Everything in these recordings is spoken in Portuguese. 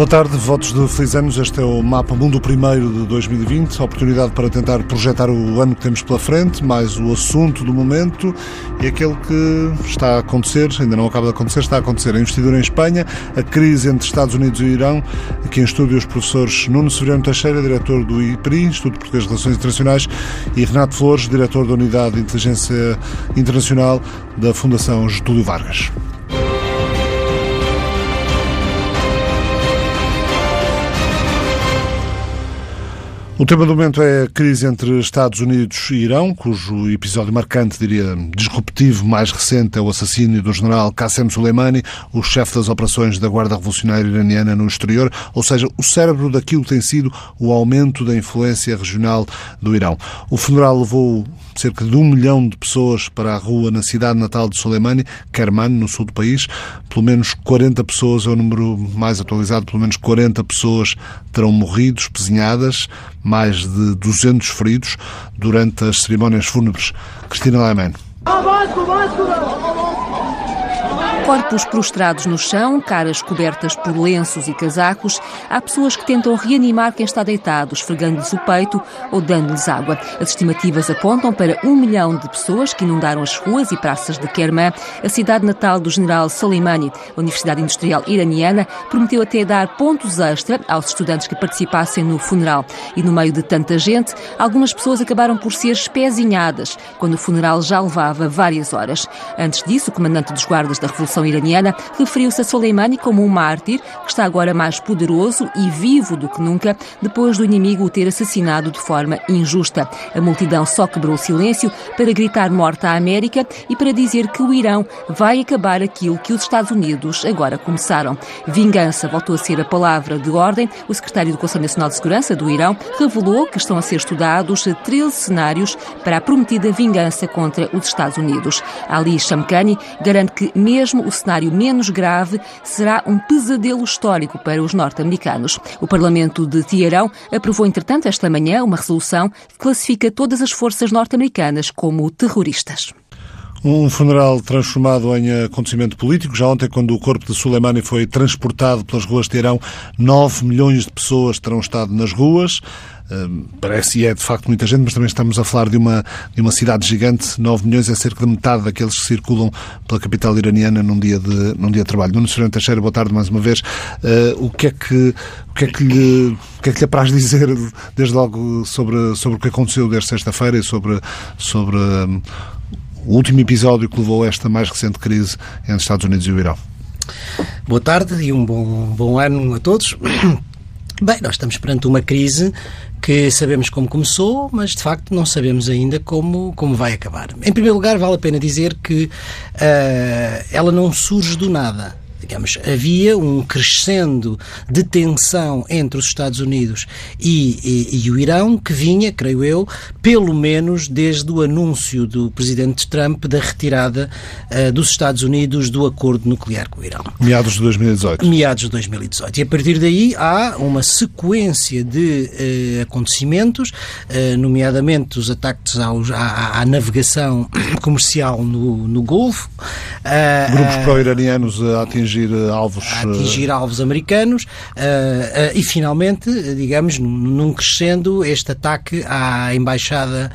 Boa tarde, votos de feliz anos. Este é o Mapa Mundo Primeiro de 2020, oportunidade para tentar projetar o ano que temos pela frente, mais o assunto do momento e aquele que está a acontecer, ainda não acaba de acontecer, está a acontecer. A investidura em Espanha, a crise entre Estados Unidos e Irão. Aqui em estúdio os professores Nuno Severiano Teixeira, diretor do IPRI, Instituto Português de Relações Internacionais, e Renato Flores, diretor da Unidade de Inteligência Internacional da Fundação Getúlio Vargas. O tema do momento é a crise entre Estados Unidos e Irão, cujo episódio marcante, diria, disruptivo mais recente é o assassínio do general Qassem Soleimani, o chefe das operações da Guarda Revolucionária Iraniana no exterior, ou seja, o cérebro daquilo tem sido o aumento da influência regional do Irão. O funeral levou cerca de um milhão de pessoas para a rua na cidade natal de Soleimani, Kerman, no sul do país. Pelo menos 40 pessoas, é o número mais atualizado, pelo menos 40 pessoas terão morrido, espezinhadas, mais de 200 feridos durante as cerimónias fúnebres. Cristina Lehmann. Corpos prostrados no chão, caras cobertas por lenços e casacos, há pessoas que tentam reanimar quem está deitado, esfregando-lhes o peito ou dando-lhes água. As estimativas apontam para um milhão de pessoas que inundaram as ruas e praças de Kerman, a cidade natal do general Soleimani. A Universidade Industrial Iraniana prometeu até dar pontos extra aos estudantes que participassem no funeral. E no meio de tanta gente, algumas pessoas acabaram por ser espezinhadas, quando o funeral já levava várias horas. Antes disso, o comandante dos guardas da Revolução Revolução Iraniana, referiu-se a Soleimani como um mártir que está agora mais poderoso e vivo do que nunca depois do inimigo o ter assassinado de forma injusta. A multidão só quebrou o silêncio para gritar morte à América e para dizer que o Irão vai acabar aquilo que os Estados Unidos agora começaram. Vingança voltou a ser a palavra de ordem. O secretário do Conselho Nacional de Segurança do Irão revelou que estão a ser estudados 13 cenários para a prometida vingança contra os Estados Unidos. Ali Shamkhani garante que mesmo mesmo o cenário menos grave será um pesadelo histórico para os norte-americanos. O Parlamento de Teherão aprovou, entretanto, esta manhã uma resolução que classifica todas as forças norte-americanas como terroristas. Um funeral transformado em acontecimento político. Já ontem, quando o corpo de Soleimani foi transportado pelas ruas de Teherão, 9 milhões de pessoas terão estado nas ruas. Parece e é de facto muita gente, mas também estamos a falar de uma, de uma cidade gigante. 9 milhões é cerca de metade daqueles que circulam pela capital iraniana num dia de, num dia de trabalho. Nuno Serrano Teixeira, boa tarde mais uma vez. Uh, o, que é que, o, que é que lhe, o que é que lhe apraz dizer, desde logo, sobre, sobre o que aconteceu desde sexta-feira e sobre, sobre um, o último episódio que levou a esta mais recente crise entre Estados Unidos e o Irão? Boa tarde e um bom, bom ano a todos. Bem, nós estamos perante uma crise que sabemos como começou, mas de facto não sabemos ainda como, como vai acabar. Em primeiro lugar, vale a pena dizer que uh, ela não surge do nada digamos, havia um crescendo de tensão entre os Estados Unidos e, e, e, o Irão que vinha, creio eu, pelo menos desde o anúncio do presidente Trump da retirada uh, dos Estados Unidos do acordo nuclear com o Irão. Meados de 2018. Meados de 2018. E a partir daí há uma sequência de uh, acontecimentos, uh, nomeadamente os ataques aos, à, à, navegação comercial no, no Golfo. Grupos pró-iranianos a atingir atingir eh, alvos. A atingir eh, alvos americanos uh, e, finalmente, digamos, num crescendo este ataque à embaixada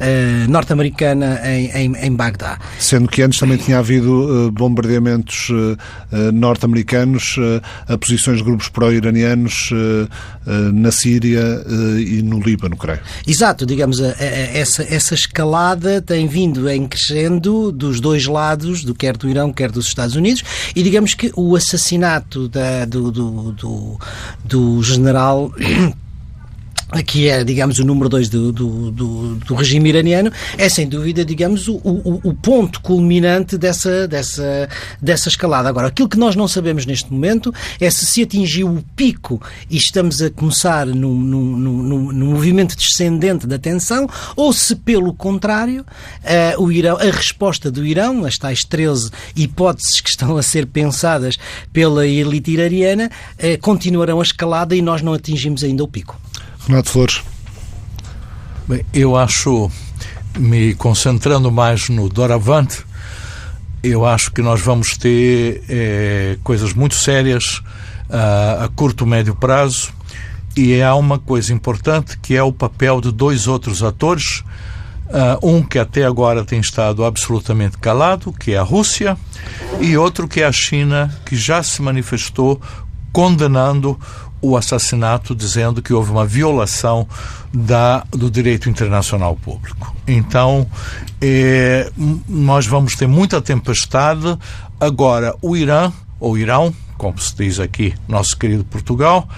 uh, norte-americana em, em, em, Bagdá. Sendo que antes também tinha havido bombardeamentos norte-americanos a posições de grupos pró-iranianos na Síria e no Líbano, creio. Exato, digamos, essa, essa escalada tem vindo em crescendo dos dois lados, do quer do Irão, quer dos Estados Unidos, e digamos que o assassinato da, do, do, do, do general que é, digamos, o número dois do, do, do, do, regime iraniano, é sem dúvida, digamos, o, o, o, ponto culminante dessa, dessa, dessa escalada. Agora, aquilo que nós não sabemos neste momento é se se atingiu o pico e estamos a começar num, num, num, num movimento descendente da tensão ou se, pelo contrário, uh, o Irão, a resposta do Irão, as tais 13 hipóteses que estão a ser pensadas pela elite iraniana, uh, continuarão a escalada e nós não atingimos ainda o pico. Renato Flores. Bem, eu acho, me concentrando mais no doravante, eu acho que nós vamos ter é, coisas muito sérias uh, a curto médio prazo e há uma coisa importante que é o papel de dois outros atores Uh, um que até agora tem estado absolutamente calado, que é a Rússia, e outro que é a China, que já se manifestou condenando o assassinato, dizendo que houve uma violação da, do direito internacional público. Então, eh, nós vamos ter muita tempestade. Agora, o Irã, ou Irão, como se diz aqui, nosso querido Portugal,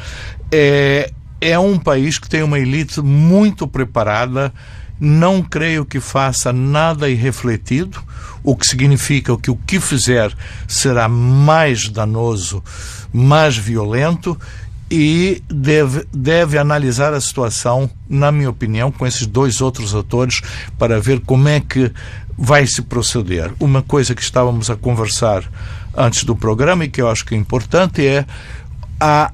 é, é um país que tem uma elite muito preparada não creio que faça nada irrefletido, o que significa que o que fizer será mais danoso, mais violento e deve, deve analisar a situação, na minha opinião, com esses dois outros atores para ver como é que vai se proceder. Uma coisa que estávamos a conversar antes do programa e que eu acho que é importante é a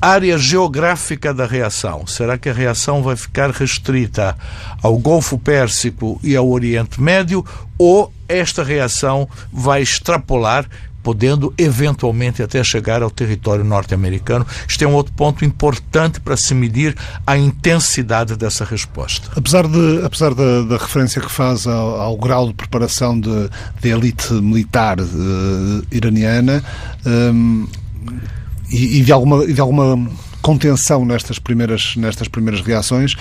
área geográfica da reação. Será que a reação vai ficar restrita ao Golfo Pérsico e ao Oriente Médio ou esta reação vai extrapolar podendo eventualmente até chegar ao território norte-americano. Isto é um outro ponto importante para se medir a intensidade dessa resposta. Apesar, de, apesar da, da referência que faz ao, ao, grau de preparação de, de elite militar uh, iraniana, um, e, e, de alguma, e de alguma contenção nestas primeiras, nestas primeiras reações.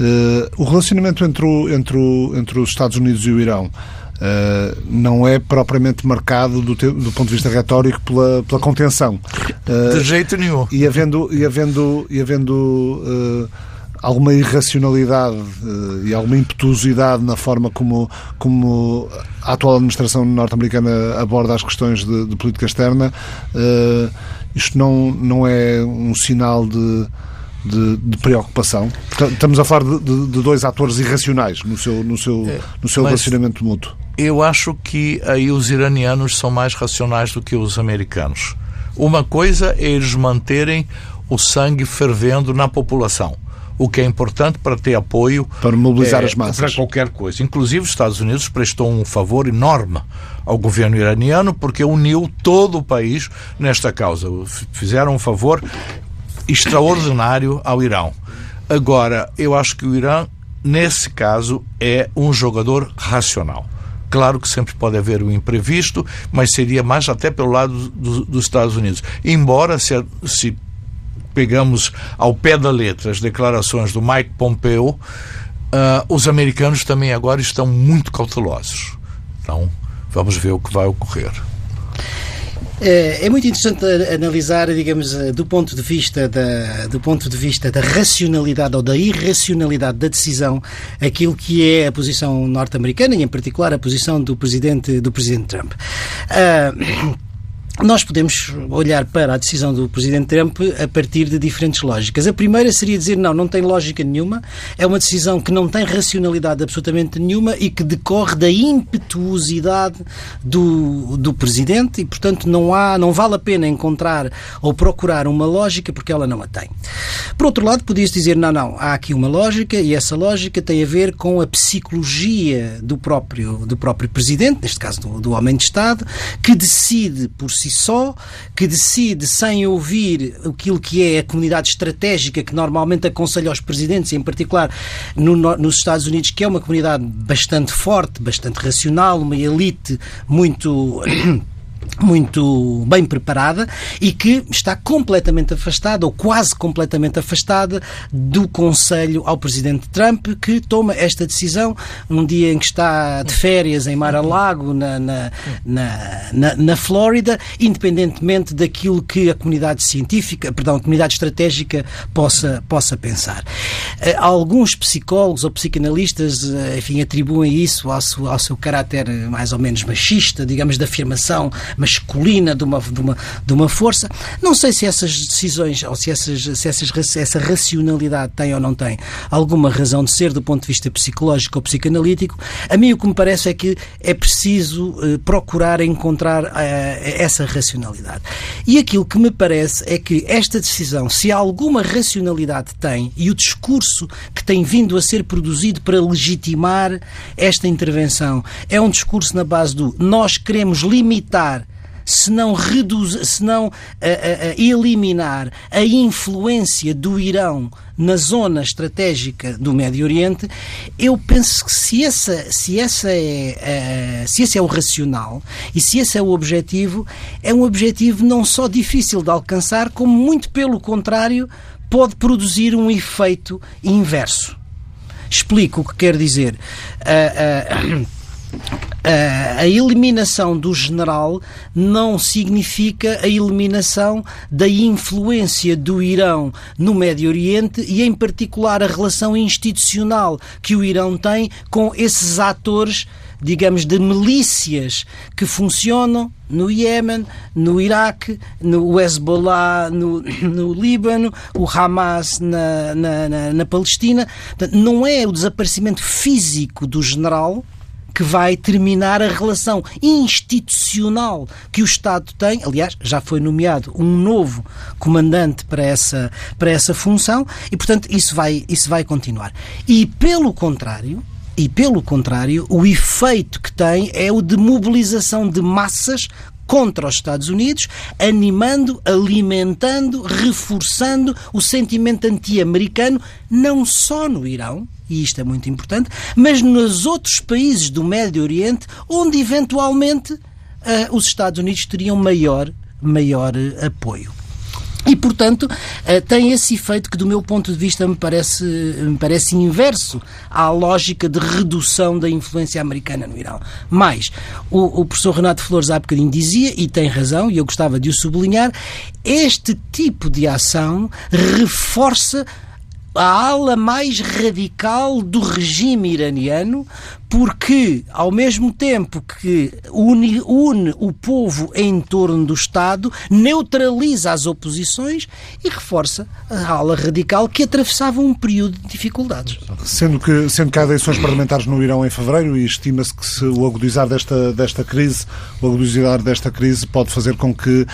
Uh, o relacionamento entre, o, entre, o, entre os Estados Unidos e o Irão uh, não é propriamente marcado do, te, do ponto de vista retórico pela, pela contenção. Uh, de jeito nenhum. E havendo, e havendo, e havendo alguma irracionalidade e alguma impetuosidade na forma como, como a atual administração norte-americana aborda as questões de, de política externa, uh, isto não, não é um sinal de, de, de preocupação? Estamos a falar de, de, de, dois atores irracionais no seu, no seu, é, no seu relacionamento mútuo. Eu acho que aí os iranianos são mais racionais do que os americanos. Uma coisa é eles manterem o sangue fervendo na população o que é importante para ter apoio para mobilizar é, as massas para qualquer coisa. Inclusive, os Estados Unidos prestou um favor enorme ao governo iraniano porque uniu todo o país nesta causa. Fizeram um favor extraordinário ao Irão. Agora, eu acho que o Irã, nesse caso, é um jogador racional. Claro que sempre pode haver um imprevisto, mas seria mais até pelo lado do, dos Estados Unidos. Embora se, se pegamos ao pé da letra as declarações do Mike Pompeo, uh, os americanos também agora estão muito cautelosos. Então, vamos ver o que vai ocorrer. É, é muito interessante analisar, digamos, eh, do ponto de vista da, do ponto de vista da racionalidade ou da irracionalidade da decisão, aquilo que é a posição norte-americana e, em particular, a posição do presidente do presidente Trump. Uh, nós podemos olhar para a decisão do Presidente Trump a partir de diferentes lógicas. A primeira seria dizer não, não tem lógica nenhuma, é uma decisão que não tem racionalidade absolutamente nenhuma e que decorre da impetuosidade do, do Presidente e, portanto, não, há, não vale a pena encontrar ou procurar uma lógica porque ela não a tem. Por outro lado, podia-se dizer não, não, há aqui uma lógica e essa lógica tem a ver com a psicologia do próprio, do próprio Presidente, neste caso do, do homem de Estado, que decide por si si só, que decide sem ouvir aquilo que é a comunidade estratégica que normalmente aconselha aos presidentes, em particular no, nos Estados Unidos, que é uma comunidade bastante forte, bastante racional, uma elite muito muito bem preparada e que está completamente afastada ou quase completamente afastada do conselho ao presidente Trump que toma esta decisão num dia em que está de férias em Mar-a-Lago na, na, na, na, Flórida independentemente daquilo que a comunidade científica, perdão, a comunidade estratégica possa, possa pensar. Eh, alguns psicólogos ou psicanalistas eh, enfim, atribuem isso ao seu, ao seu caráter mais ou menos machista, digamos, de afirmação masculina de uma, de uma, de uma força. Não sei se essas decisões ou se, essas, se essas, essa racionalidade tem ou não tem alguma razão de ser do ponto de vista psicológico ou psicanalítico. A mim o que me parece é que é preciso uh, procurar encontrar uh, essa racionalidade. E aquilo que me parece é que esta decisão, se alguma racionalidade tem, e o discurso que tem vindo a ser produzido para legitimar esta intervenção é um discurso na base do nós queremos limitar se não reduz, se não eliminar a influência do Irão na zona estratégica do Médio Oriente, eu penso que se, essa, se, essa é, uh, se esse é o racional e se esse é o objetivo, é um objetivo não só difícil de alcançar, como muito pelo contrário, pode produzir um efeito inverso. Explico o que quer dizer. Uh, uh, a eliminação do general não significa a eliminação da influência do Irão no Médio Oriente e, em particular, a relação institucional que o Irão tem com esses atores, digamos, de milícias que funcionam no Iémen, no Iraque, no Hezbollah, no, no Líbano, o Hamas na, na, na, na Palestina. Portanto, não é o desaparecimento físico do general que vai terminar a relação institucional que o Estado tem. Aliás, já foi nomeado um novo comandante para essa, para essa função e, portanto, isso vai, isso vai continuar. E, pelo contrário, e pelo contrário, o efeito que tem é o de mobilização de massas contra os Estados Unidos, animando, alimentando, reforçando o sentimento anti-americano, não só no Irão, e isto é muito importante, mas nos outros países do Médio Oriente, onde eventualmente uh, os Estados Unidos teriam maior, maior uh, apoio. E, portanto, eh, tem esse efeito que, do meu ponto de vista, me parece, me parece inverso à lógica de redução da influência americana no Irão. Mas, o, o professor Renato Flores há bocadinho dizia, e tem razão, e eu gostava de o sublinhar, este tipo de ação reforça a ala mais radical do regime iraniano, porque, ao mesmo tempo que une, une, o povo em torno do Estado, neutraliza as oposições e reforça a ala radical que atravessava um período de dificuldades. Sendo que, sendo que há eleições parlamentares no Irão em fevereiro e estima-se que se o agudizar desta, desta crise, o agudizar desta crise pode fazer com que uh,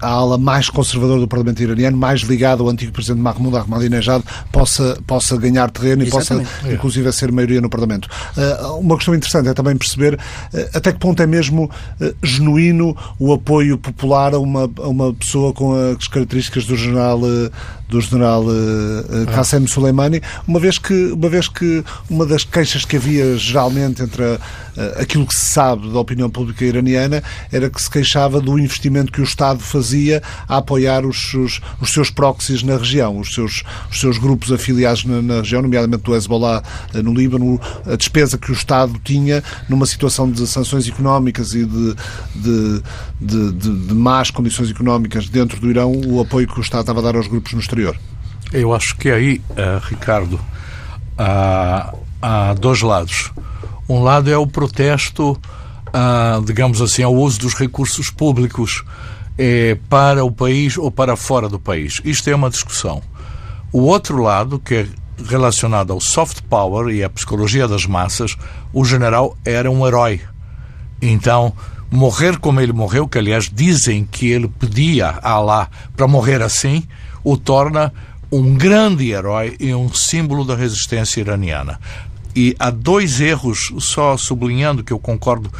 a ala mais conservadora do Parlamento iraniano, mais ligada ao antigo presidente Mahmoud Ahmadinejad, possa, possa ganhar terreno Exatamente. e possa, inclusive, ser maioria no Parlamento. Uh, uma questão interessante é também perceber eh, até que ponto é mesmo eh, genuíno o apoio popular a uma, a uma pessoa com as características do general eh, do general Qassem Soleimani, uma vez que uma vez que uma das queixas que havia geralmente entre a, aquilo que se sabe da opinião pública iraniana era que se queixava do investimento que o Estado fazia a apoiar os, os, os seus proxies na região, os seus os seus grupos afiliados na, na região, nomeadamente do Hezbollah no Líbano, a despesa que o Estado tinha numa situação de sanções económicas e de, de, de, de, de más condições económicas dentro do Irão, o apoio que o Estado estava a dar aos grupos no exterior? Eu acho que aí, uh, Ricardo, há, há dois lados. Um lado é o protesto, uh, digamos assim, ao uso dos recursos públicos eh, para o país ou para fora do país. Isto é uma discussão. O outro lado, que é relacionado ao soft power e à psicologia das massas, o general era um herói. Então, morrer como ele morreu, que aliás dizem que ele pedia a Allah para morrer assim, o torna um grande herói e um símbolo da resistência iraniana. E há dois erros, só sublinhando que eu concordo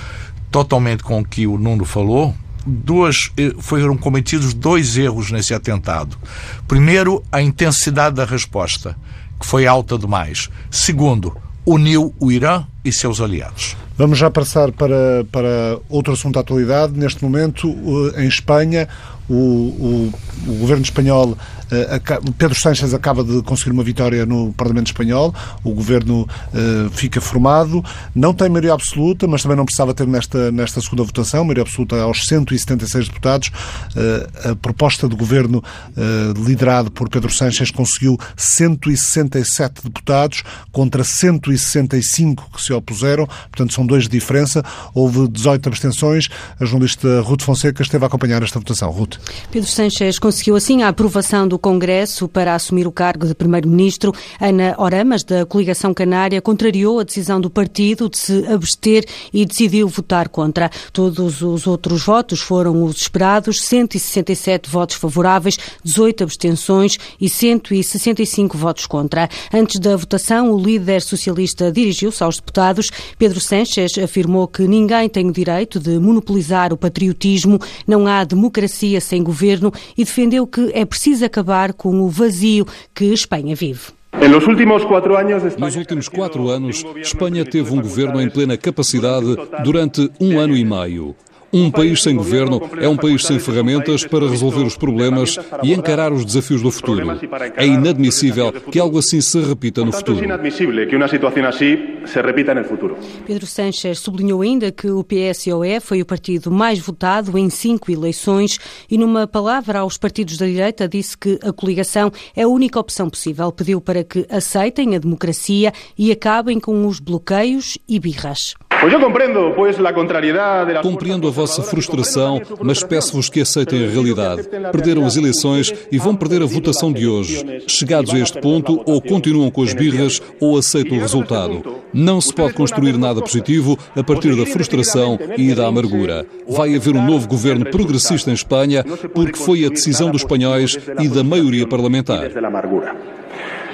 totalmente com o que o Nuno falou, duas, eh, foram cometidos dois erros nesse atentado. Primeiro, a intensidade da resposta que foi alta demais. Segundo, uniu o Irã e seus aliados. Vamos já passar para, para outro assunto da atualidade. Neste momento, em Espanha, o, o, o governo espanhol eh, Pedro Sánchez acaba de conseguir uma vitória no Parlamento Espanhol, o governo uh, fica formado, não tem maioria absoluta, mas também não precisava ter nesta, nesta segunda votação, maioria absoluta aos 176 deputados. Uh, a proposta do governo uh, liderado por Pedro Sánchez conseguiu 167 deputados contra 165 que se opuseram, portanto são dois de diferença. Houve 18 abstenções. A jornalista Ruth Fonseca esteve a acompanhar esta votação. Ruth. Pedro Sánchez conseguiu assim a aprovação do Congresso para assumir o cargo de Primeiro-Ministro. Ana Oramas, da coligação canária, contrariou a decisão do partido de se abster e decidiu votar contra. Todos os outros votos foram os esperados, 167 votos favoráveis, 18 abstenções e 165 votos contra. Antes da votação, o líder socialista dirigiu-se aos deputados. Pedro Sánchez afirmou que ninguém tem o direito de monopolizar o patriotismo, não há democracia sem governo e defendeu que é preciso acabar com o vazio que Espanha vive. Nos últimos quatro anos, Espanha teve um governo em plena capacidade durante um ano e meio. Um país sem governo é um país sem ferramentas para resolver os problemas e encarar os desafios do futuro. É inadmissível que algo assim se repita no futuro. Pedro Sánchez sublinhou ainda que o PSOE foi o partido mais votado em cinco eleições e, numa palavra aos partidos da direita, disse que a coligação é a única opção possível. Pediu para que aceitem a democracia e acabem com os bloqueios e birras. Compreendo a vossa frustração, mas peço-vos que aceitem a realidade. Perderam as eleições e vão perder a votação de hoje. Chegados a este ponto, ou continuam com as birras ou aceitam o resultado. Não se pode construir nada positivo a partir da frustração e da amargura. Vai haver um novo governo progressista em Espanha porque foi a decisão dos espanhóis e da maioria parlamentar.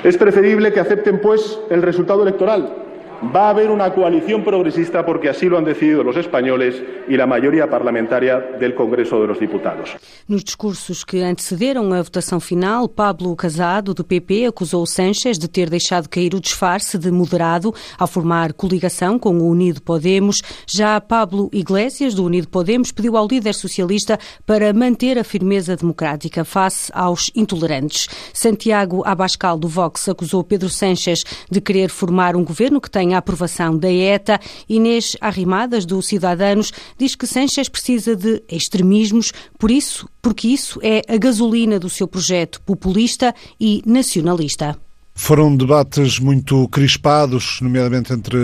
É preferível que aceptem, pois, o resultado eleitoral. Va a haber una coalición progresista porque así lo han decidido los españoles y la mayoría parlamentaria del Congreso de los Diputados. Nos discursos que antecederam a votação final, Pablo Casado, do PP, acusou Sánchez de ter deixado cair o disfarce de moderado ao formar coligação com o Unido Podemos. Já Pablo Iglesias, do Unido Podemos, pediu ao líder socialista para manter a firmeza democrática face aos intolerantes. Santiago Abascal, do Vox, acusou Pedro Sánchez de querer formar um governo que tem a aprovação da ETA. Inês Arrimadas, do Cidadanos, diz que Sanchez precisa de extremismos, por isso, porque isso é a gasolina do seu projeto populista e nacionalista. Foram debates muito crispados, nomeadamente entre,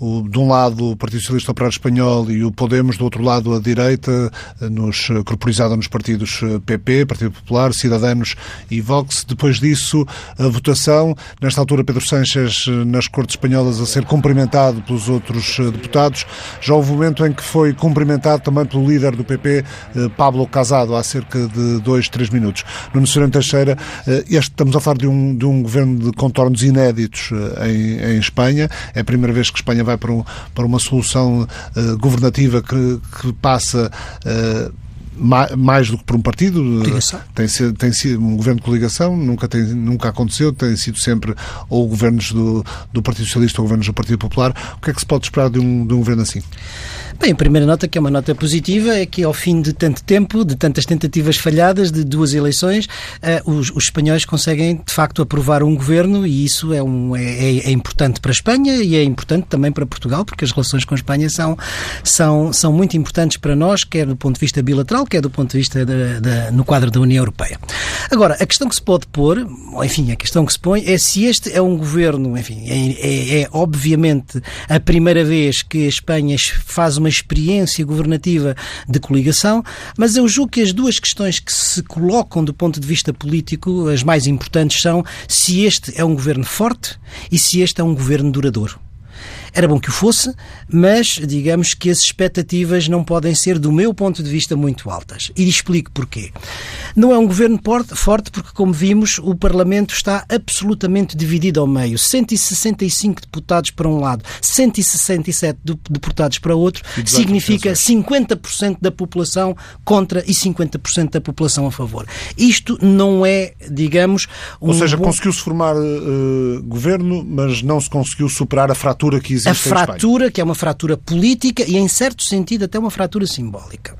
o, de um lado, o Partido Socialista Operário Espanhol e o Podemos, do outro lado, a direita, nos, corporizada nos partidos PP, Partido Popular, Cidadanos e Vox. Depois disso, a votação. Nesta altura, Pedro Sánchez, nas Cortes Espanholas, a ser cumprimentado pelos outros deputados. Já houve um momento em que foi cumprimentado também pelo líder do PP, eh, Pablo Casado, há cerca de dois, três minutos. No Senhor Teixeira, eh, este, estamos a falar de um, de um governo de de contornos inéditos eh, em, em, Espanha. É a primeira vez que Espanha vai para, um, para uma solução uh, governativa que, que passa. Uh, mais do que por um partido. Tem, tem sido um governo de coligação, nunca, tem, nunca aconteceu, tem sido sempre ou governos do, do Partido Socialista ou governos do Partido Popular. O que é que se pode esperar de um, de um governo assim? Bem, a primeira nota, que é uma nota positiva, é que ao fim de tanto tempo, de tantas tentativas falhadas, de duas eleições, uh, os, os, espanhóis conseguem, de facto, aprovar um governo e isso é, um, é, é, é, importante para a Espanha e é importante também para Portugal, porque as relações com a Espanha são, são, são muito importantes para nós, quer do ponto de vista bilateral, quer do ponto de vista no quadro da União Europeia. Agora, a questão que se pode pôr, enfim, a questão que se põe é se este é um governo, enfim, é, é, é obviamente a primeira vez que a Espanha faz uma experiência governativa de coligação, mas eu julgo que as duas questões que se colocam do ponto de vista político, as mais importantes são se este é um governo forte e se este é um governo duradouro. Era bom que o fosse, mas digamos que as expectativas não podem ser, do meu ponto de vista, muito altas. E explico porquê. Não é um governo forte porque, como vimos, o Parlamento está absolutamente dividido ao meio. 165 deputados para um lado, 167 deputados para outro, significa 50% da população contra e 50% da população a favor. Isto não é, digamos, um Ou seja, bom... conseguiu-se formar uh, governo, mas não se conseguiu superar a fratura que existe a fratura, que é uma fratura política e, em certo sentido, até uma fratura simbólica.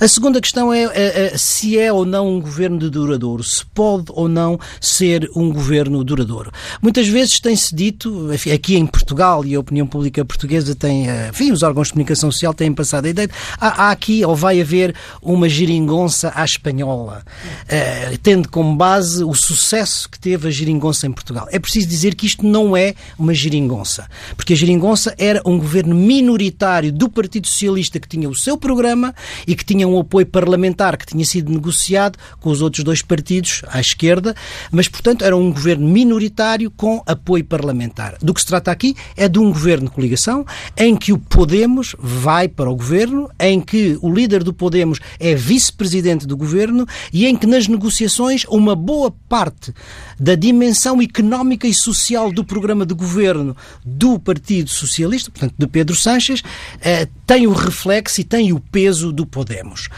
A segunda questão é, é, é, se é ou não um governo de duradouro, se pode ou não ser um governo duradouro. Muitas vezes tem-se dito, aqui em Portugal, e a opinião pública portuguesa tem, eh, enfim, os órgãos de comunicação social têm passado a ideia, há, há aqui ou vai haver uma geringonça à espanhola, uh, tendo como base o sucesso que teve a geringonça em Portugal. É preciso dizer que isto não é uma geringonça, porque a geringonça era um governo minoritário do Partido Socialista que tinha o seu programa e que tinha um apoio parlamentar que tinha sido negociado com os outros dois partidos à esquerda, mas, portanto, era um governo minoritário com apoio parlamentar. Do que se trata aqui é de um governo de coligação em que o Podemos vai para o governo, em que o líder do Podemos é vice-presidente do governo e em que nas negociações uma boa parte da dimensão económica e social do programa de governo do Partido Socialista, portanto de Pedro Sanches, eh, tem o reflexo e tem o peso do Podemos.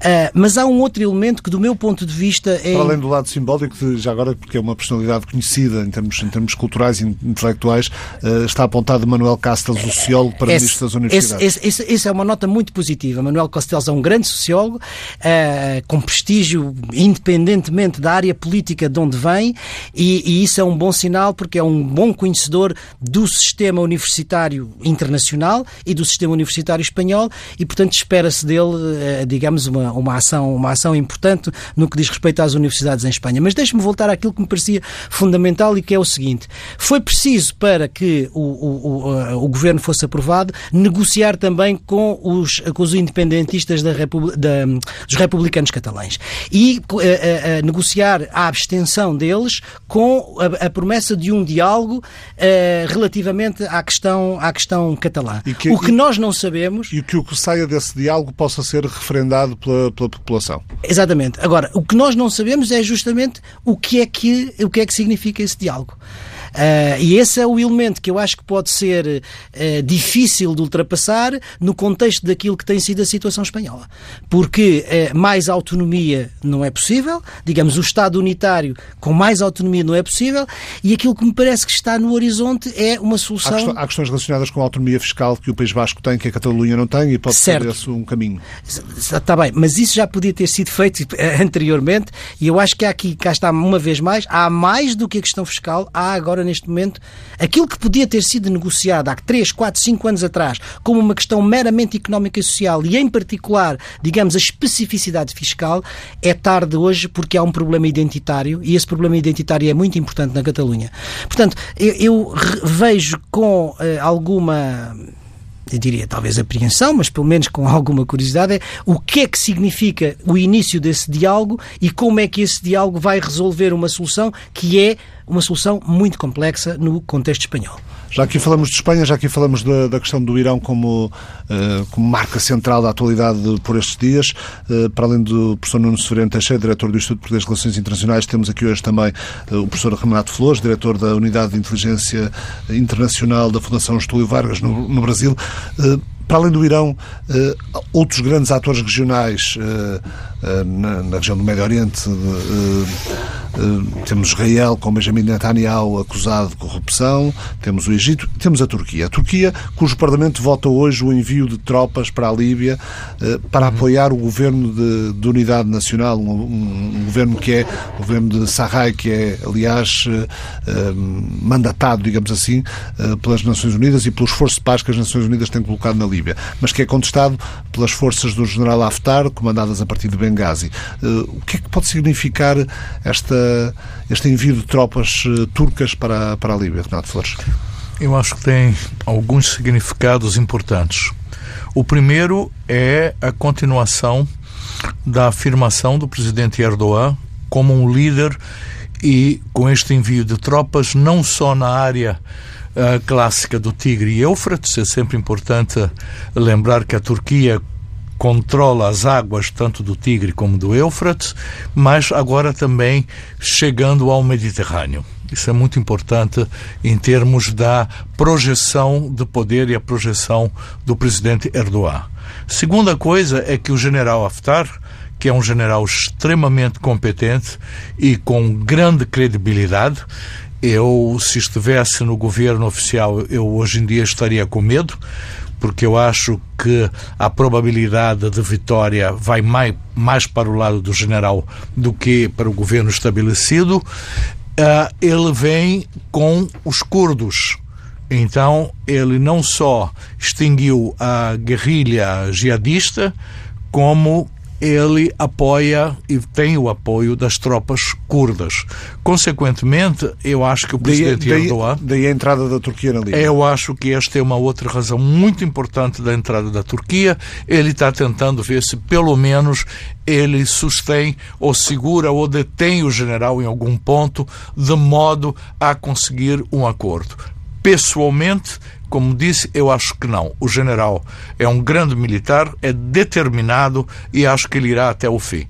Eh, mas há um outro elemento que, do meu ponto de vista, é. Para além do lado simbólico, já agora, porque é uma personalidade conhecida em termos, em termos culturais e intelectuais, eh, está apontado Manuel Castells, o sociólogo para esse, ministro das Universidades. Esse, esse, esse, é uma nota muito positiva. Manuel Castells é um grande sociólogo, com prestígio, independentemente da área política de onde vem, e, e, isso é um bom sinal porque é um bom conhecedor do sistema universitário internacional e do sistema universitário espanhol e, portanto, espera-se dele, eh, digamos, uma, uma, ação, uma ação importante no que diz respeito às universidades em Espanha. Mas deixe-me voltar àquilo que me parecia fundamental e que é o seguinte: foi preciso para que o, o, o, eh, o governo fosse aprovado negociar também com os, com os independentistas da, da, dos republicanos catalães e uh, uh, negociar a abstenção deles com a, a promessa de um diálogo uh, relativamente à questão, à questão catalã. Que, o que nós não sabemos. E que o que saia desse diálogo possa ser referendado pela, pela população. Exatamente. Agora, o que nós não sabemos é justamente o que é que, o que, é que significa esse diálogo. Uh, e esse é o elemento que eu acho que pode ser uh, difícil de ultrapassar no contexto daquilo que tem sido a situação espanhola. Porque uh, mais autonomia não é possível, digamos, o Estado unitário com mais autonomia não é possível, e aquilo que me parece que está no horizonte é uma solução. Há, questões, há questões relacionadas com a autonomia fiscal que o País Vasco tem, que a Catalunha não tem, e pode ser esse um caminho. Está bem, mas isso já podia ter sido feito anteriormente, e eu acho que há aqui, cá está uma vez mais, há mais do que a questão fiscal, há agora agora, neste momento, aquilo que podia ter sido negociado há 3, 4, 5 anos atrás como uma questão meramente económica e social e, em particular, digamos, a especificidade fiscal, é tarde hoje porque há um problema identitário e esse problema identitário é muito importante na Catalunha. Portanto, eu, eu vejo com uh, alguma diria talvez apreensão, mas pelo menos com alguma curiosidade, é o que é que significa o início desse diálogo e como é que esse diálogo vai resolver uma solução que é uma solução muito complexa no contexto espanhol. Já aqui falamos de Espanha, já aqui falamos da, da questão do Irão como, uh, como marca central da atualidade por estes dias. Uh, para além do professor Nuno Severino Teixeira, diretor do Instituto de Relações Internacionais, temos aqui hoje também uh, o professor Renato Flores, diretor da Unidade de Inteligência Internacional da Fundação Estúlio Vargas no, no Brasil. Para além do Irão, outros grandes atores regionais na, na região do Médio Oriente eh, temos Israel com Benjamin Netanyahu acusado de corrupção, temos o Egito, temos a Turquia. A Turquia, cujo Parlamento vota hoje o envio de tropas para a Líbia eh, para apoiar o governo de, de unidade nacional, um, um, um, governo que é o governo de Sarraj, que é, aliás, eh, mandatado, digamos assim, pelas Nações Unidas e pelo esforço de paz que as Nações Unidas têm colocado na Líbia, mas que é contestado pelas forças do general Haftar, comandadas a partir de Benghazi. O que é que pode significar esta este envio de tropas eh, turcas para, para a Líbia, Renato Flores? Eu acho que tem alguns significados importantes. O primeiro é a continuação da afirmação do presidente Erdogan como um líder e com este envio de tropas não só na área uh, clássica do Tigre e Eufrates, é sempre importante lembrar que a Turquia controla as águas tanto do Tigre como do Eufrates, mas agora também chegando ao Mediterrâneo. Isso é muito importante em termos da projeção de poder e a projeção do presidente Erdogan. Segunda coisa é que o general Haftar, que é um general extremamente competente e com grande credibilidade, eu, se estivesse no governo oficial, eu hoje em dia estaria com medo, porque eu acho que a probabilidade de vitória vai mais, mais para o lado do general do que para o governo estabelecido. Uh, ele vem com os curdos. Então, ele não só extinguiu a guerrilha jihadista, como ele apoia e tem o apoio das tropas curdas. Consequentemente, eu acho que o presidente daí, Erdogan. Daí a entrada da Turquia na Líbia. Eu acho que esta é uma outra razão muito importante da entrada da Turquia. Ele está tentando ver se, pelo menos, ele sustém ou segura ou detém o general em algum ponto, de modo a conseguir um acordo. Pessoalmente, como disse, eu acho que não. O general é um grande militar, é determinado e acho que ele irá até o fim.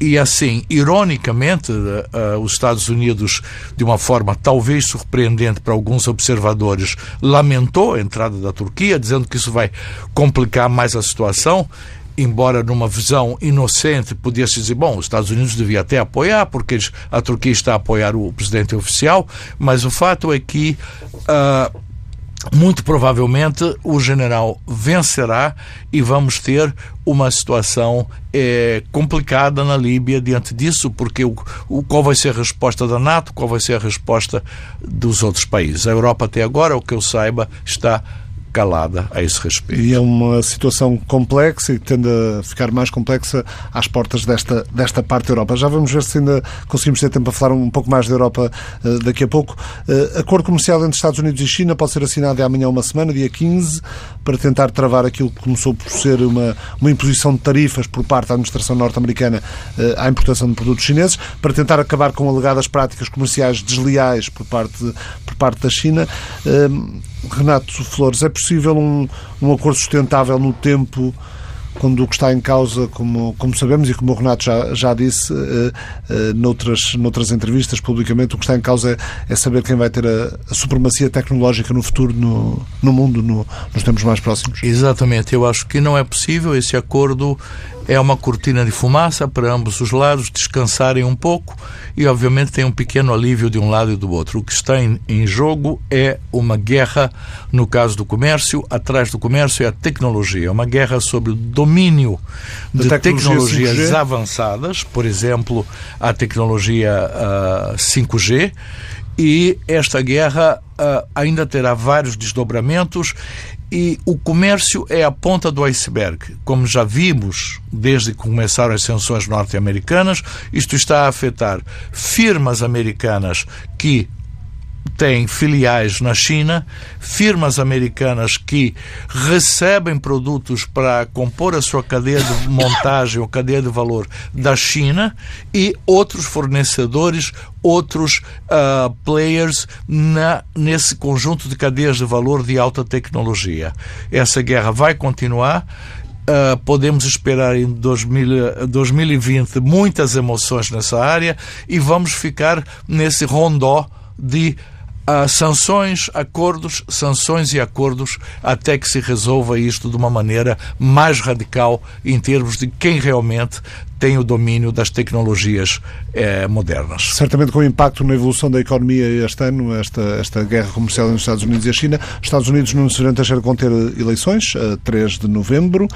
E assim, ironicamente, uh, os Estados Unidos, de uma forma talvez surpreendente para alguns observadores, lamentou a entrada da Turquia, dizendo que isso vai complicar mais a situação embora numa visão inocente pudesse dizer, bom, os Estados Unidos devia até apoiar, porque a Turquia está a apoiar o presidente oficial, mas o fato é que uh, muito provavelmente o general vencerá e vamos ter uma situação é, complicada na Líbia diante disso, porque o, o, qual vai ser a resposta da NATO, qual vai ser a resposta dos outros países. A Europa até agora, o que eu saiba, está calada a esse respeito. E é uma situação complexa e tende a ficar mais complexa às portas desta, desta parte da Europa. Já vamos ver se ainda conseguimos ter tempo para falar um pouco mais da Europa uh, daqui a pouco. Uh, acordo comercial entre Estados Unidos e China pode ser assinado amanhã uma semana, dia 15, para tentar travar aquilo que começou por ser uma, uma imposição de tarifas por parte da administração norte-americana uh, à importação de produtos chineses, para tentar acabar com alegadas práticas comerciais desleais por parte, por parte da China. Renato Flores, é possível um, um acordo sustentável no tempo quando o que está em causa, como, como sabemos e como o Renato já, já disse uh, uh, noutras, noutras entrevistas publicamente, o que está em causa é, é saber quem vai ter a, a, supremacia tecnológica no futuro, no, no mundo, no, nos tempos mais próximos. Exatamente, eu acho que não é possível. Esse acordo é uma cortina de fumaça para ambos os lados descansarem um pouco e, obviamente, tem um pequeno alívio de um lado e do outro. O que está em, em jogo é uma guerra, no caso do comércio, atrás do comércio é a tecnologia. É uma guerra sobre o domínio de tecnologia tecnologias 5G. avançadas, por exemplo, a tecnologia uh, ah, 5G. E esta guerra uh, ainda terá vários desdobramentos e o comércio é a ponta do iceberg. Como já vimos desde que começaram as sanções norte-americanas, isto está a afetar firmas americanas que têm filiais na China, firmas americanas que recebem produtos para compor a sua cadeia de montagem ou cadeia de valor da China e outros fornecedores outros uh, players na, nesse conjunto de cadeias de valor de alta tecnologia. Essa guerra vai continuar. Uh, podemos esperar em 2000, 2020 muitas emoções nessa área e vamos ficar nesse rondó de sanções, acordos, sanções e acordos até que se resolva isto de uma maneira mais radical em termos de quem realmente tem o domínio das tecnologias eh, modernas. Certamente com impacto na evolução da economia este ano, esta, esta guerra comercial entre os Estados Unidos e a China. Os Estados Unidos no Serão Teixeira vão ter eleições, a 3 de novembro,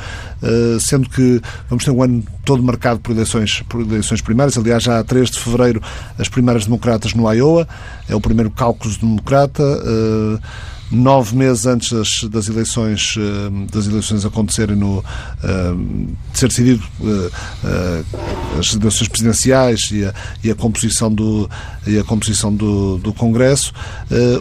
eh, sendo que vamos ter um ano todo marcado por eleições, por eleições primárias. Aliás, já a 3 de fevereiro as primárias democratas no Iowa, é o primeiro cálculo democrata. Eh, nove meses antes das, das eleições eh, das eleições acontecerem no eh, de ser decidido eh, as eleições presidenciais e a, e a composição do e a composição do, do Congresso.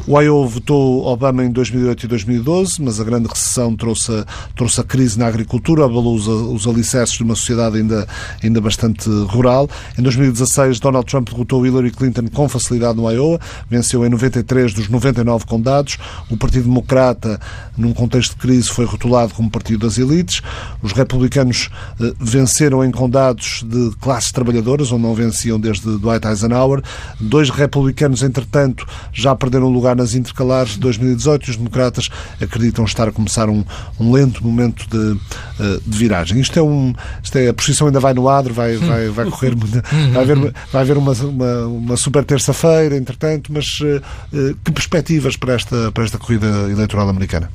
O Iowa votou Obama em 2008 e 2012 mas a grande recessão trouxe a, trouxe a crise na agricultura abalou os, os alicerces de uma sociedade ainda ainda bastante rural. Em 2016 Donald Trump derrotou Hillary Clinton com facilidade no Iowa venceu em 93 dos 99 condados. O Partido Democrata, num contexto de crise, foi rotulado como partido das elites. Os republicanos eh, venceram em condados de classes trabalhadoras, onde não venciam desde Dwight Eisenhower. Dois republicanos, entretanto, já perderam lugar nas intercalares de 2018 e os democratas acreditam estar a começar um, um lento momento de, eh, de, viragem. Isto é um. Isto é, a posição ainda vai no adro, vai, vai, vai correr. Vai haver, vai haver uma, uma, uma super terça-feira, entretanto, mas uh, que perspectivas para esta, para esta corrida eleitoral americana.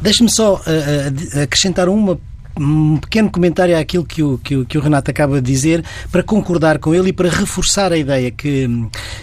Deixe-me só uh, acrescentar uma um pequeno comentário àquilo que o, que, o, que o Renato acaba de dizer, para concordar com ele e para reforçar a ideia que,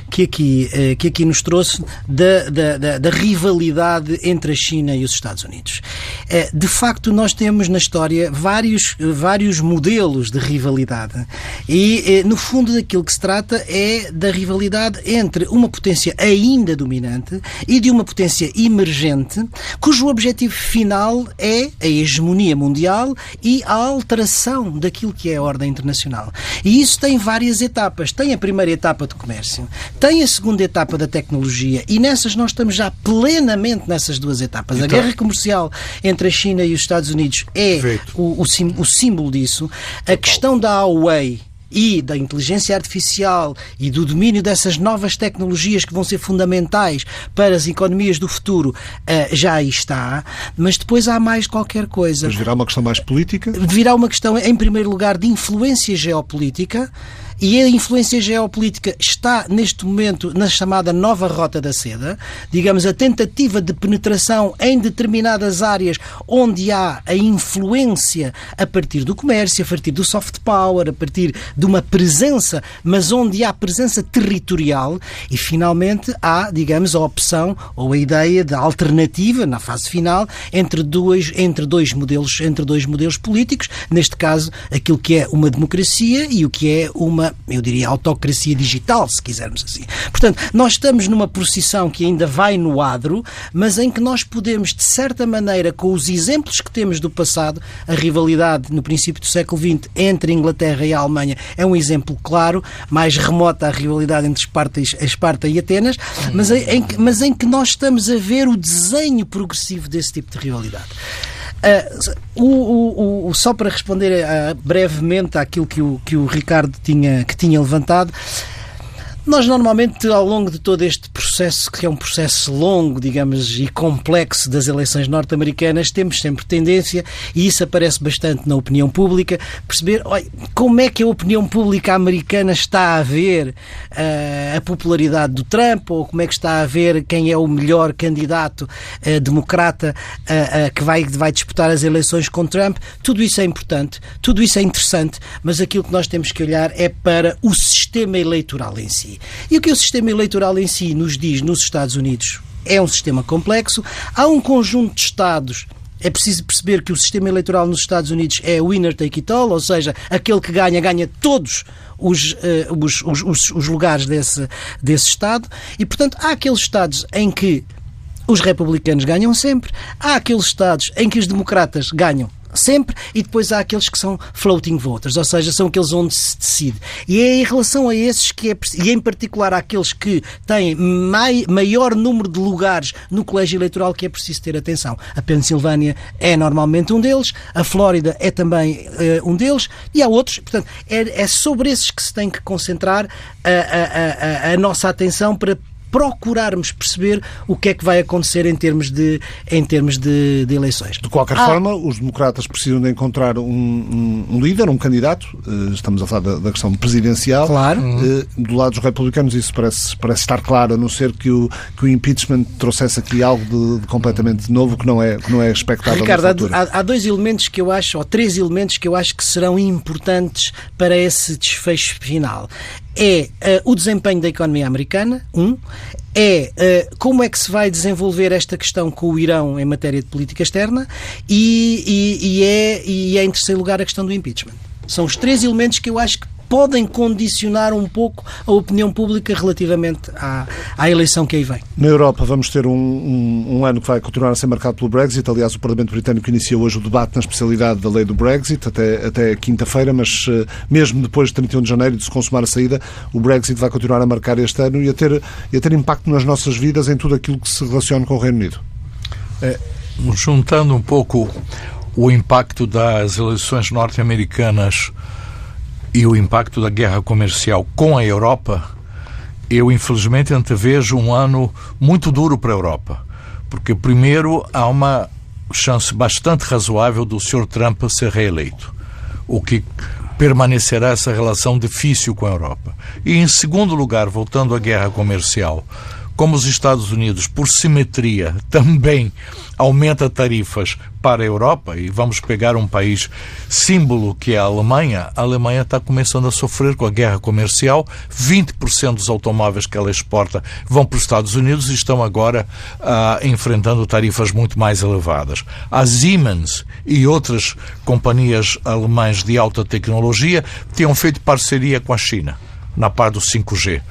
que, aqui, eh, que aqui nos trouxe da, da, da, da rivalidade entre a China e os Estados Unidos. Eh, de facto, nós temos na história vários, vários modelos de rivalidade e, eh, no fundo, daquilo que se trata é da rivalidade entre uma potência ainda dominante e de uma potência emergente, cujo objetivo final é a hegemonia mundial e a alteração daquilo que é a ordem internacional. E isso tem várias etapas. Tem a primeira etapa do comércio, tem a segunda etapa da tecnologia e nessas nós estamos já plenamente nessas duas etapas. Então, a guerra comercial entre a China e os Estados Unidos é o, o, o, símbolo disso. A questão da Huawei e da inteligência artificial e do domínio dessas novas tecnologias que vão ser fundamentais para as economias do futuro uh, já aí está, mas depois há mais qualquer coisa. Mas virá uma questão mais política? Virá uma questão, em primeiro lugar, de influência geopolítica e a influência geopolítica está, neste momento, na chamada nova rota da seda, digamos, a tentativa de penetração em determinadas áreas onde há a influência a partir do comércio, a partir do soft power, a partir de uma presença, mas onde há presença territorial. E, finalmente, há, digamos, a opção ou a ideia de alternativa, na fase final, entre dois, entre dois, modelos, entre dois modelos políticos, neste caso, aquilo que é uma democracia e o que é uma eu diria, autocracia digital, se quisermos assim. Portanto, nós estamos numa posição que ainda vai no adro, mas em que nós podemos, de certa maneira, com os exemplos que temos do passado, a rivalidade no princípio do século XX entre a Inglaterra e a Alemanha é um exemplo claro, mais remota a rivalidade entre Esparta e, Esparta e Atenas, mas em, mas em que nós estamos a ver o desenho progressivo desse tipo de rivalidade. Uh, o, o, o, só para responder uh, brevemente àquilo que o, que o Ricardo tinha, que tinha levantado, nós normalmente, ao longo de todo este processo, que é um processo longo, digamos, e complexo das eleições norte-americanas, temos sempre tendência, e isso aparece bastante na opinião pública, perceber olha, como é que a opinião pública americana está a ver uh, a popularidade do Trump, ou como é que está a ver quem é o melhor candidato uh, democrata uh, que vai, vai disputar as eleições com Trump. Tudo isso é importante, tudo isso é interessante, mas aquilo que nós temos que olhar é para o sistema eleitoral em si. E o que o sistema eleitoral em si nos diz nos Estados Unidos é um sistema complexo. Há um conjunto de Estados é preciso perceber que o sistema eleitoral nos Estados Unidos é winner take it all, ou seja, aquele que ganha, ganha todos os, uh, os, os, os, lugares desse, desse Estado. E, portanto, há aqueles Estados em que os republicanos ganham sempre, há aqueles Estados em que os democratas ganham sempre, e depois há aqueles que são floating voters, ou seja, são aqueles onde se decide. E é em relação a esses que é e em particular àqueles que têm mai, maior número de lugares no colégio eleitoral que é preciso ter atenção. A Pensilvânia é normalmente um deles, a Flórida é também uh, um deles, e há outros. Portanto, é, é sobre esses que se tem que concentrar a, a, a, a nossa atenção para procurarmos perceber o que é que vai acontecer em termos de, em termos de, de eleições. De qualquer ah. forma, os democratas precisam de encontrar um, um, um líder, um candidato, uh, estamos a falar da, da, questão presidencial. Claro. Uh, do lado dos republicanos isso parece, parece estar claro, a não ser que o, que o impeachment trouxesse aqui algo de, de completamente novo que não é, que não é expectável Ricardo, há, há dois elementos que eu acho, ou três elementos que eu acho que serão importantes para esse desfecho final é uh, o desempenho da economia americana, um, é uh, como é que se vai desenvolver esta questão com o Irão em matéria de política externa e, e, e, é, e é, em terceiro lugar, a questão do impeachment. São os três elementos que eu acho que podem condicionar um pouco a opinião pública relativamente à, à eleição que aí vem. Na Europa vamos ter um, um, um, ano que vai continuar a ser marcado pelo Brexit. Aliás, o Parlamento Britânico iniciou hoje o debate na especialidade da lei do Brexit até, até quinta-feira, mas uh, mesmo depois de 31 de janeiro de se consumar a saída, o Brexit vai continuar a marcar este ano e a ter, e a ter impacto nas nossas vidas em tudo aquilo que se relaciona com o Reino Unido. É, juntando um pouco o impacto das eleições norte-americanas e o impacto da guerra comercial com a Europa, eu infelizmente antevejo um ano muito duro para a Europa. Porque, primeiro, há uma chance bastante razoável do Sr. Trump ser reeleito, o que permanecerá essa relação difícil com a Europa. E, em segundo lugar, voltando à guerra comercial, como os Estados Unidos, por simetria, também aumenta tarifas para a Europa, e vamos pegar um país símbolo que é a Alemanha, a Alemanha está começando a sofrer com a guerra comercial. 20% dos automóveis que ela exporta vão para os Estados Unidos e estão agora uh, enfrentando tarifas muito mais elevadas. A Siemens e outras companhias alemãs de alta tecnologia tinham feito parceria com a China na parte do 5G.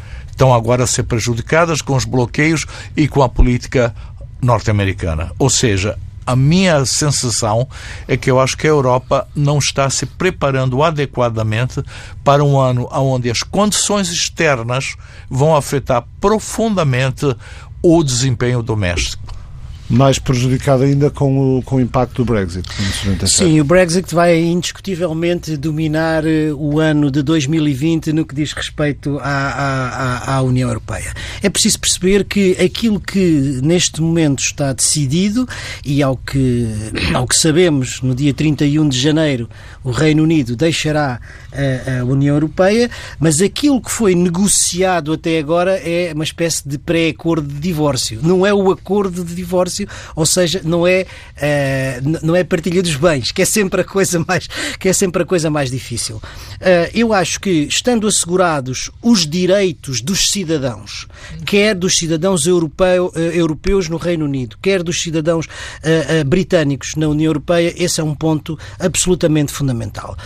Estão agora a ser prejudicadas com os bloqueios e com a política norte-americana. Ou seja, a minha sensação é que eu acho que a Europa não está se preparando adequadamente para um ano onde as condições externas vão afetar profundamente o desempenho doméstico mais prejudicado ainda com o, com o impacto do Brexit. Sim, o Brexit vai indiscutivelmente dominar eh, o ano de 2020 no que diz respeito à, à, à União Europeia. É preciso perceber que aquilo que neste momento está decidido e ao que, ao que sabemos, no dia 31 de janeiro, o Reino Unido deixará a, a União Europeia, mas aquilo que foi negociado até agora é uma espécie de pré-acordo de divórcio. Não é o acordo de divórcio ou seja, não é, uh, não é partilha dos bens, que é sempre a coisa mais, que é sempre a coisa mais difícil. Uh, eu acho que, estando assegurados os direitos dos cidadãos, quer dos cidadãos europeu, uh, europeus no Reino Unido, quer dos cidadãos britânicos na União Europeia, esse é um ponto absolutamente fundamental.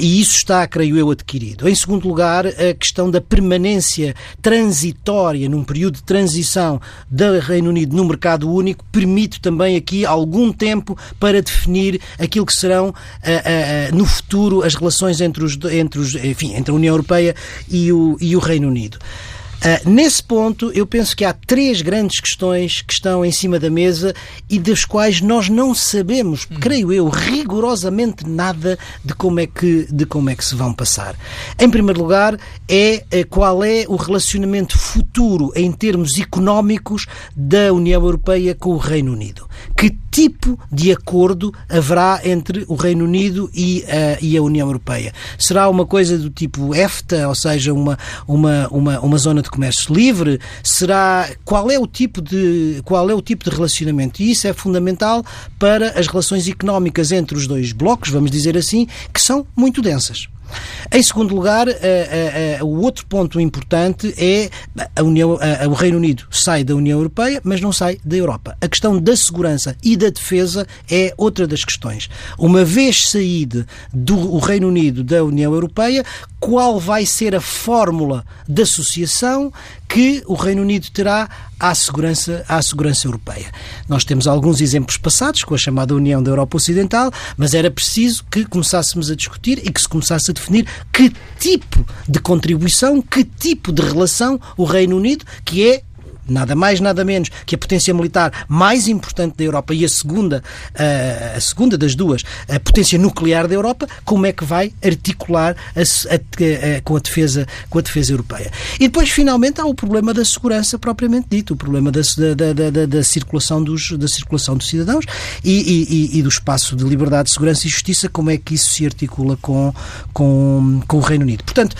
e isso está, creio eu, adquirido. Em segundo lugar, a questão da permanência transitória, num período de transição do Reino Unido no mercado único, permite também aqui algum tempo para definir aquilo que serão uh, uh, no futuro as relações entre, os, entre, os, enfim, entre a União Europeia e o, e o Reino Unido. Uh, nesse ponto, eu penso que há três grandes questões que estão em cima da mesa e das quais nós não sabemos, hum. creio eu, rigorosamente nada de como, é que, de como é que se vão passar. Em primeiro lugar, é uh, qual é o relacionamento futuro em termos económicos da União Europeia com o Reino Unido. Que tipo de acordo haverá entre o Reino Unido e, uh, e a União Europeia? Será uma coisa do tipo EFTA, ou seja, uma, uma, uma, uma zona de comércio livre? Será qual é o tipo de qual é o tipo de relacionamento? E isso é fundamental para as relações económicas entre os dois blocos, vamos dizer assim, que são muito densas. Em segundo lugar, uh, uh, uh, o outro ponto importante é a União, o Reino Unido sai da União Europeia, mas não sai da Europa. A questão da segurança e da defesa é outra das questões. Uma vez saído do Reino Unido da União Europeia, qual vai ser a fórmula de associação que o Reino Unido terá à segurança, à segurança europeia. Nós temos alguns exemplos passados com a chamada União da Europa Ocidental, mas era preciso que começássemos a discutir e que se começasse a definir que tipo de contribuição, que tipo de relação o Reino Unido, que é nada mais, nada menos que a potência militar mais importante da Europa e a segunda, a segunda das duas, a potência nuclear da Europa, como é que vai articular a, a, a, com, a defesa, com a defesa europeia. E depois, finalmente, há o problema da segurança propriamente dito, o problema da, da, da, da circulação, dos, da circulação dos cidadãos e, e, e, do espaço de liberdade, segurança e justiça, como é que isso se articula com, com, com o Reino Unido. Portanto,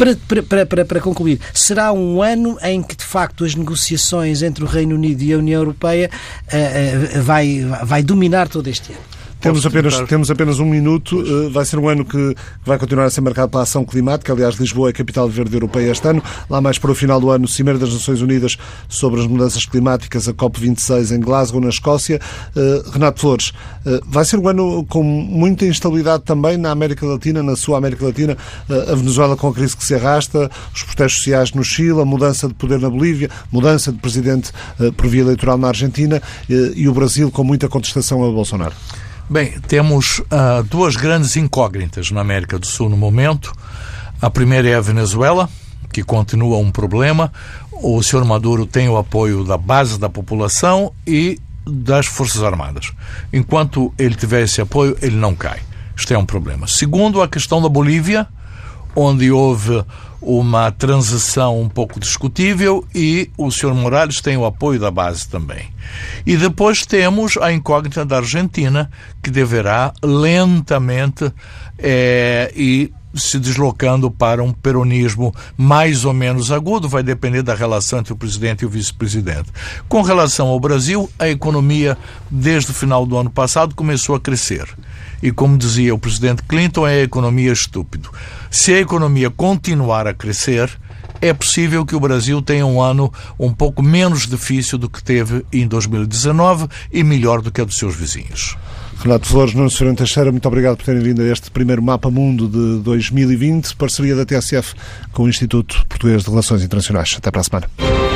para, para, para, para concluir, será um ano em que, de facto, as negociações entre o Reino Unido e a União Europeia uh, uh, vai, vai dominar todo este ano. Temos apenas, temos apenas um minuto. Eh, vai ser um ano que vai continuar a ser marcado pela ação climática. Aliás, Lisboa é capital verde europeia este ano. Lá mais para o final do ano, Cimeira das Nações Unidas sobre as mudanças climáticas, a COP26 em Glasgow, na Escócia. Eh, Renato Flores, eh, vai ser um ano com muita instabilidade também na América Latina, na sua América Latina. A Venezuela com a crise que se arrasta, os protestos sociais no Chile, a mudança de poder na Bolívia, mudança de presidente por via eleitoral na Argentina e o Brasil com muita contestação a Bolsonaro. Bem, temos uh, duas grandes incógnitas na América do Sul no momento. A primeira é a Venezuela, que continua um problema. O senhor Maduro tem o apoio da base da população e das Forças Armadas. Enquanto ele tiver esse apoio, ele não cai. Isto é um problema. Segundo, a questão da Bolívia, onde houve uma transição um pouco discutível e o Sr. Morales tem o apoio da base também. E depois temos a incógnita da Argentina, que deverá lentamente é, e se deslocando para um peronismo mais ou menos agudo, vai depender da relação entre o presidente e o vice-presidente. Com relação ao Brasil, a economia, desde o final do ano passado, começou a crescer. E como dizia o presidente Clinton, é a economia estúpido. Se a economia continuar a crescer, é possível que o Brasil tenha um ano um pouco menos difícil do que teve em 2019 e melhor do que a dos seus vizinhos. Renato Flores, Nuno Ferreira Teixeira, muito obrigado por terem vindo a este primeiro Mapa Mundo de 2020, parceria da TSF com o Instituto Português de Relações Internacionais. Até para a semana.